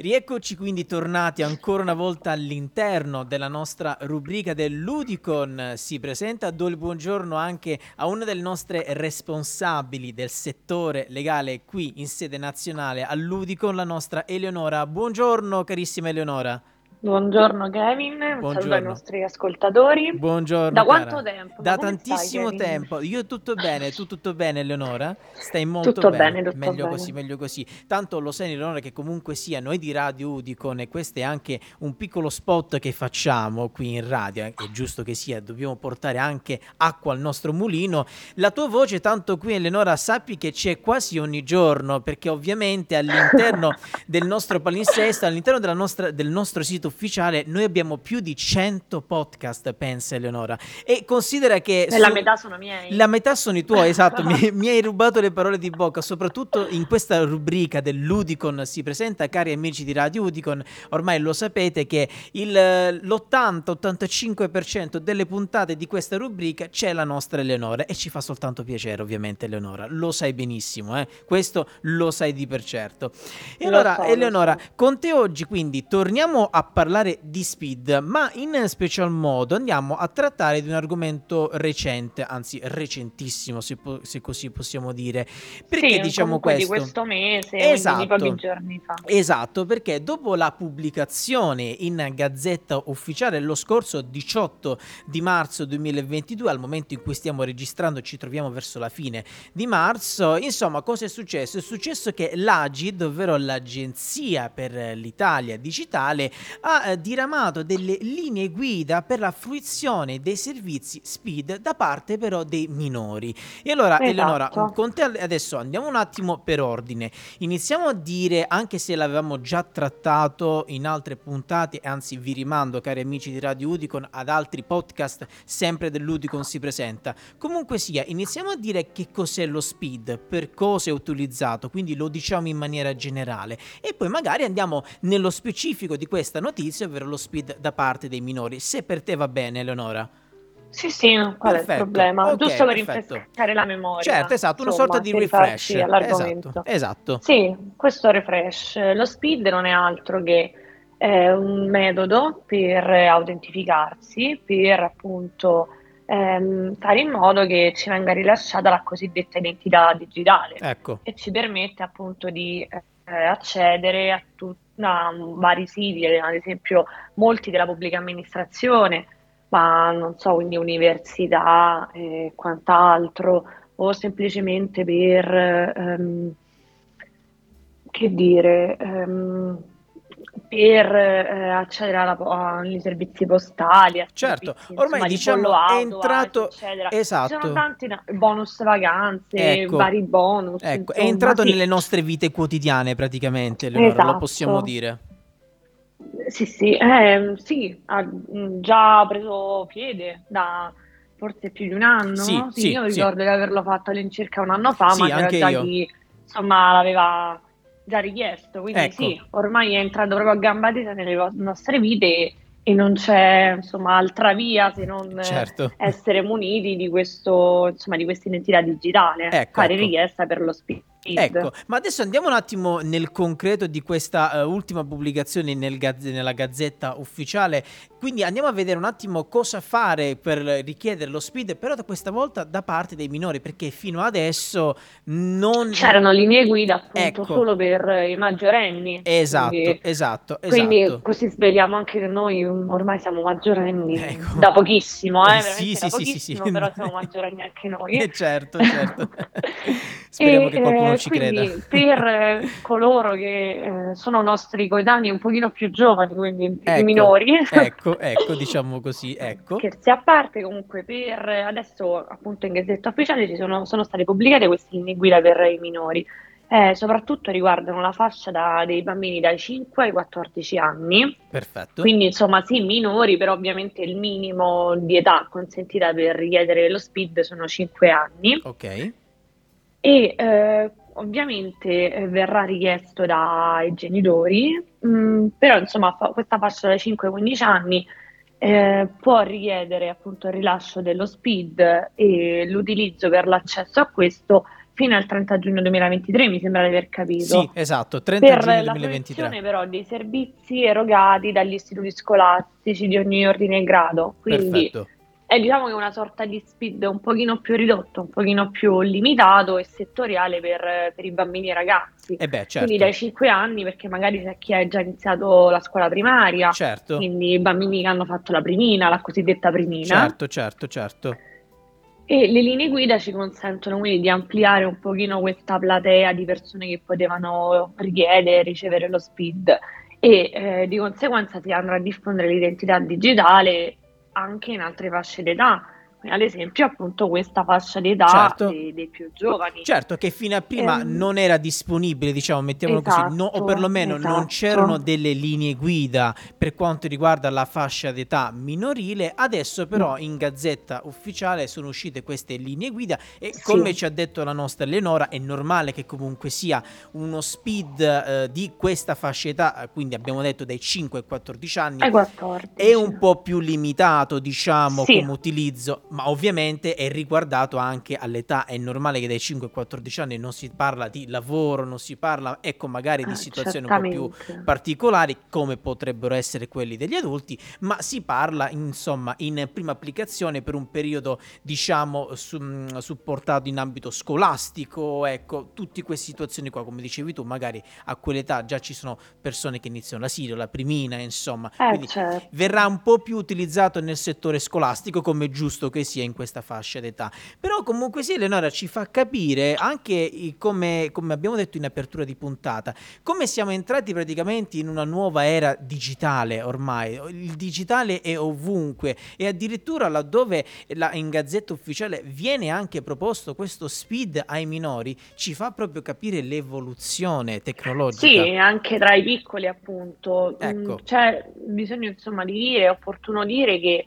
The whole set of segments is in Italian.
Rieccoci quindi tornati ancora una volta all'interno della nostra rubrica del Ludicon. Si presenta, do il buongiorno anche a una delle nostre responsabili del settore legale qui in sede nazionale all'Udicon, la nostra Eleonora. Buongiorno carissima Eleonora. Buongiorno Kevin, un saluto ai nostri ascoltatori. Buongiorno. Da cara. quanto tempo? Da tantissimo stai, tempo. Io tutto bene, tu tutto bene Eleonora? Stai molto tutto bene. bene meglio bene. così, meglio così. Tanto lo sai Eleonora che comunque sia noi di Radio Udicon e questo è anche un piccolo spot che facciamo qui in radio, è giusto che sia, dobbiamo portare anche acqua al nostro mulino. La tua voce tanto qui Eleonora sappi che c'è quasi ogni giorno perché ovviamente all'interno del nostro palinsesto, all'interno della nostra, del nostro sito ufficiale noi abbiamo più di 100 podcast, pensa Eleonora. E considera che... Su... la metà sono miei. La metà sono i tuoi, esatto. mi, mi, hai rubato le parole di bocca, soprattutto in questa rubrica dell'Udicon si presenta, cari amici di Radio Udicon, ormai lo sapete che il, l'80-85% delle puntate di questa rubrica c'è la nostra Eleonora e ci fa soltanto piacere ovviamente Eleonora, lo sai benissimo, eh? questo lo sai di per certo. E allora so, Eleonora, so. con te oggi quindi torniamo a parlare di speed, ma in special modo andiamo a trattare di un argomento recente, anzi recentissimo se, po- se così possiamo dire. Perché sì, diciamo questo? di questo mese, esatto, di pochi giorni fa. Esatto, perché dopo la pubblicazione in Gazzetta Ufficiale lo scorso 18 di marzo 2022, al momento in cui stiamo registrando ci troviamo verso la fine di marzo, insomma cosa è successo? È successo che l'AGID, ovvero l'Agenzia per l'Italia Digitale, ha eh, diramato delle linee guida per la fruizione dei servizi speed da parte però dei minori. E allora esatto. Eleonora, con te adesso andiamo un attimo per ordine. Iniziamo a dire, anche se l'avevamo già trattato in altre puntate, anzi vi rimando cari amici di Radio Udicon ad altri podcast sempre dell'Udicon si presenta. Comunque sia, iniziamo a dire che cos'è lo speed, per cosa è utilizzato, quindi lo diciamo in maniera generale e poi magari andiamo nello specifico di questa notizia, ovvero lo speed da parte dei minori. Se per te va bene, Eleonora. Sì, sì, qual perfetto. è il problema? Okay, Giusto per perfetto. rinfrescare la memoria. Certo, esatto, una sorta di refresh. Esatto, esatto. Sì, questo refresh. Lo speed non è altro che eh, un metodo per autentificarsi, per appunto ehm, fare in modo che ci venga rilasciata la cosiddetta identità digitale. Ecco. E ci permette appunto di eh, accedere a, tu- a vari siti, ad esempio molti della pubblica amministrazione ma non so, quindi università e quant'altro, o semplicemente per, um, che dire, um, per eh, accedere ai servizi postali. Certo, servizi, ormai insomma, diciamo auto, è entrato, eccetera. esatto. Ci sono tanti bonus vacanze, ecco, vari bonus. Ecco, insomma, è entrato sì. nelle nostre vite quotidiane praticamente, Leonora, esatto. lo possiamo dire. Sì, sì, eh, sì, ha già preso piede da forse più di un anno. Sì, sì, sì io ricordo di averlo fatto all'incirca un anno fa, ma anche già io. chi insomma l'aveva già richiesto. Quindi Ecco. sì, ormai è entrato proprio a gamba tesa nelle nostre vite e, non c'è insomma altra via se non Certo. essere muniti di questo, insomma, di questa identità digitale, Ecco, fare ecco. richiesta per lo speed. Ecco, ma adesso andiamo un attimo nel concreto di questa eh, ultima pubblicazione nel gazze- nella Gazzetta Ufficiale. Quindi andiamo a vedere un attimo cosa fare per richiedere lo speed, però da questa volta da parte dei minori, perché fino adesso non... C'erano linee guida appunto Ecco. solo per i maggiorenni. Esatto, quindi- esatto, Quindi esatto. così svegliamo anche che noi ormai siamo maggiorenni Ecco. da pochissimo, eh, Eh, sì, da sì, sì, sì, pochissimo, sì. però siamo maggiorenni anche noi. Eh, certo, certo. Speriamo E, che qualcuno eh, ci quindi creda. per eh, coloro che eh, sono nostri coetanei un pochino più giovani, quindi i Ecco, minori, Ecco, ecco, diciamo così, ecco. Scherzi a parte, comunque per adesso appunto in Gazzetta Ufficiale ci sono, sono state pubblicate queste linee guida per i minori, Eh, soprattutto riguardano la fascia da- dei bambini dai 5 ai 14 anni, Perfetto. quindi insomma sì minori, però ovviamente il minimo di età consentita per richiedere lo SPID sono 5 anni Ok. e eh, ovviamente eh, verrà richiesto dai genitori, mh, però insomma fa- questa fascia dai 5 ai 15 anni eh, può richiedere appunto il rilascio dello SPID e l'utilizzo per l'accesso a questo fino al 30 giugno 2023, mi sembra di aver capito. Sì, esatto, 30 per giugno la 2023. fruizione però dei servizi erogati dagli istituti scolastici di ogni ordine e grado. Quindi Perfetto. È diciamo che una sorta di speed un pochino più ridotto, un pochino più limitato e settoriale per, per i bambini e i ragazzi. E beh, Quindi certo. dai 5 anni, perché magari c'è chi ha già iniziato la scuola primaria, Certo. quindi i bambini che hanno fatto la primina, la cosiddetta primina. Certo, certo, certo. E le linee guida ci consentono quindi di ampliare un pochino questa platea di persone che potevano richiedere, ricevere lo SPID e eh, di conseguenza si andrà a diffondere l'identità digitale anche in altre fasce d'età, ad esempio appunto questa fascia d'età Certo. dei, dei più giovani. Certo che fino a prima Ehm, non era disponibile, diciamo, mettiamolo così, no- o esatto, perlomeno non esatto. c'erano delle linee guida per quanto riguarda la fascia d'età minorile. Adesso però in Gazzetta Ufficiale sono uscite queste linee guida e Sì. come ci ha detto la nostra Eleonora è normale che comunque sia uno speed eh, di questa fascia d'età, quindi abbiamo detto dai 5 ai 14 anni, Ai 14. è un po' più limitato, diciamo, Sì. come utilizzo, ma ovviamente è riguardato anche all'età. È normale che dai 5 ai 14 anni non si parla di lavoro, non si parla, ecco, magari di Eh, situazioni un po' più certamente. particolari, come potrebbero essere quelli degli adulti, ma si parla, insomma, in prima applicazione per un periodo, diciamo, su- mh, supportato in ambito scolastico, ecco, tutte queste situazioni qua, come dicevi tu, magari a quell'età già ci sono persone che iniziano l'asilo, la primina, insomma, Eh, quindi certo. verrà un po' più utilizzato nel settore scolastico come è giusto che sia in questa fascia d'età. Però comunque sì, Eleonora ci fa capire anche come, come abbiamo detto in apertura di puntata, come siamo entrati praticamente in una nuova era digitale ormai. Il digitale è ovunque e addirittura laddove la- in Gazzetta Ufficiale viene anche proposto questo speed ai minori, ci fa proprio capire l'evoluzione tecnologica. Sì, anche tra i piccoli, appunto. Mm, Ecco. C'è bisogno, insomma, di dire, è opportuno dire che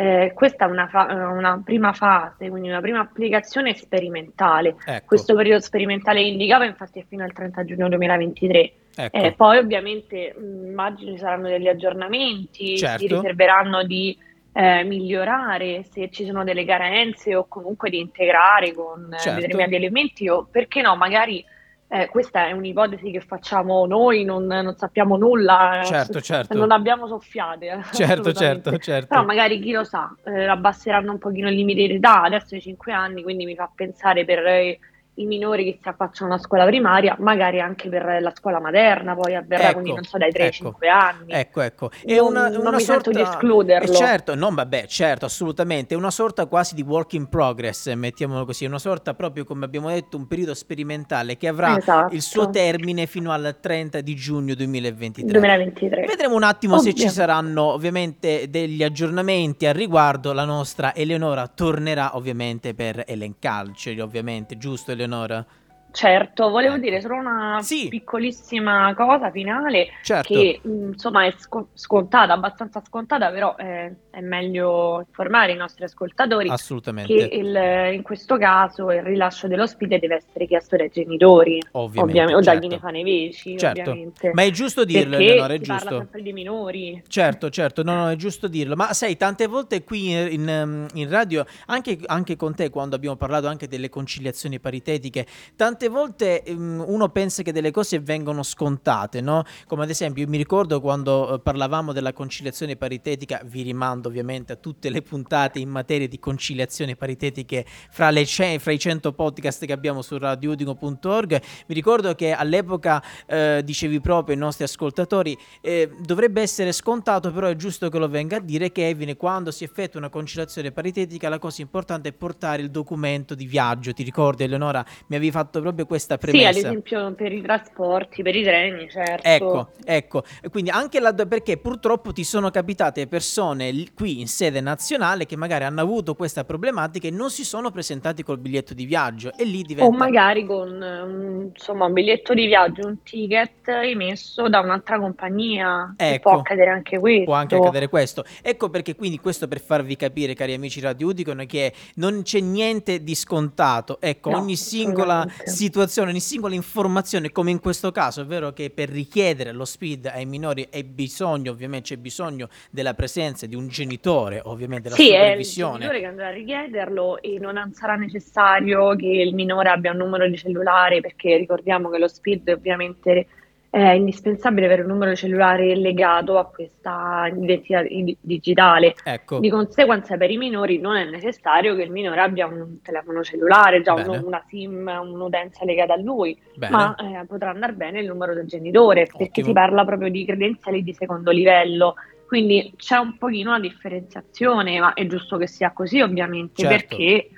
eh, questa è una, fa- una prima fase, quindi una prima applicazione sperimentale. Ecco, Questo periodo sperimentale indicava, infatti, è fino al 30 giugno 2023. ecco. Eh, poi, ovviamente, immagino ci saranno degli aggiornamenti, Certo. si riserveranno di eh, migliorare se ci sono delle carenze o comunque di integrare con eh, Certo. determinati elementi o perché no, magari eh, questa è un'ipotesi che facciamo noi, non, non sappiamo nulla, eh, Certo, certo. non abbiamo soffiate. eh, Certo, certo, certo. Però magari chi lo sa, eh, abbasseranno un pochino il limite di età, adesso ai 5 anni, quindi mi fa pensare per eh, i minori che si affacciano alla scuola primaria, magari anche per la scuola materna, poi avverrà, Ecco, quindi non so, dai 3 ai ecco. 5 anni. Ecco, ecco, è Non- una, non una mi sorta... di escluderlo. Eh, certo, no, vabbè, certo, assolutamente, è una sorta quasi di work in progress, mettiamolo così, è una sorta proprio, come abbiamo detto, un periodo sperimentale che avrà Esatto. il suo termine fino al 30 di giugno 2023. 2023. Vedremo un attimo se ci Ovvio. saranno ovviamente degli aggiornamenti al riguardo. La nostra Eleonora tornerà ovviamente per elencarceli, ovviamente, giusto Eleonora? under året. Eh, Certo, volevo Ecco. dire solo una Sì. piccolissima cosa finale Certo. che insomma è sco- scontata, abbastanza scontata, però eh, è meglio informare i nostri ascoltatori Assolutamente. che il- in questo caso il rilascio dell'ospite deve essere chiesto dai genitori, Ovviamente, ovviamente, o da chi certo. ne fa nei veci, Certo. ovviamente. Ma è giusto dirlo, Perché Eleonora, è si parla giusto. sempre di minori. Certo, certo, no, no, è giusto dirlo. Ma sai, tante volte qui in, in, in radio, anche, anche con te, quando abbiamo parlato anche delle conciliazioni paritetiche, tante volte um, uno pensa che delle cose vengono scontate, no? Come ad esempio, io mi ricordo quando eh, parlavamo della conciliazione paritetica, vi rimando ovviamente a tutte le puntate in materia di conciliazioni paritetiche fra, le ce- fra i 100 podcast che abbiamo su radioudino.org. Mi ricordo che all'epoca eh, dicevi proprio ai nostri ascoltatori eh, dovrebbe essere scontato, però è giusto che lo venga a dire che Evine, quando si effettua una conciliazione paritetica, la cosa importante è portare il documento di viaggio. Ti ricordi, Eleonora? Mi avevi fatto proprio questa Sì, ad premessa. esempio per i trasporti, per i treni, certo. Ecco, ecco, quindi anche là perché purtroppo ti sono capitate persone l- qui in sede nazionale che magari hanno avuto questa problematica e non si sono presentati col biglietto di viaggio e lì diventa O magari con un, insomma, un biglietto di viaggio, un ticket emesso da un'altra compagnia. Ecco. Può accadere anche questo. Può anche accadere questo. Ecco perché quindi questo per farvi capire, cari amici Radio Udicon, che non c'è niente di scontato. Ecco, No, ogni singola. Situazione, ogni singola informazione, come in questo caso, è vero che per richiedere lo speed ai minori è bisogno, ovviamente c'è bisogno della presenza di un genitore, ovviamente della Sì, è il supervisione. genitore che andrà a richiederlo e non sarà necessario che il minore abbia un numero di cellulare, perché ricordiamo che lo SPID ovviamente è indispensabile avere un numero cellulare legato a questa identità di- digitale. Ecco, Di conseguenza, per i minori non è necessario che il minore abbia un telefono cellulare, già un- una SIM, un'utenza legata a lui, bene. ma eh, potrà andare bene il numero del genitore, perché Ottimo. si parla proprio di credenziali di secondo livello. Quindi c'è un pochino una differenziazione, ma è giusto che sia così, ovviamente, Certo. perché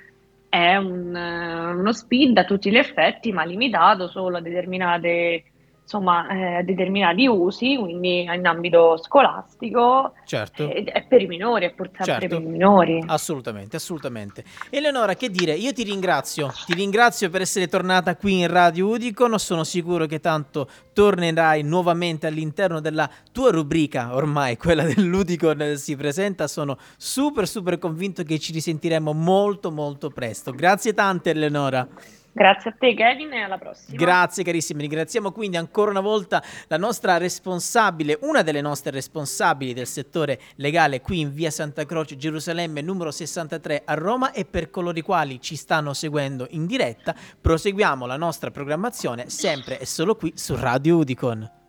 è un, eh, uno speed a tutti gli effetti, ma limitato solo a determinate, insomma, eh, determinati usi, quindi in ambito scolastico, Certo. ed è per i minori, è sempre Certo. per i minori. Assolutamente, assolutamente. Eleonora, che dire? Io ti ringrazio, ti ringrazio per essere tornata qui in Radio Udicon. Sono sicuro che tanto tornerai nuovamente all'interno della tua rubrica, ormai quella dell'Udicon eh, si presenta. Sono super, super convinto che ci risentiremo molto, molto presto. Grazie tante, Eleonora. Grazie a te, Kevin, e alla prossima. Grazie carissimi, ringraziamo quindi ancora una volta la nostra responsabile, una delle nostre responsabili del settore legale qui in via Santa Croce, Gerusalemme, numero 63 a Roma e per coloro i quali ci stanno seguendo in diretta, proseguiamo la nostra programmazione sempre e solo qui su Radio Udicon.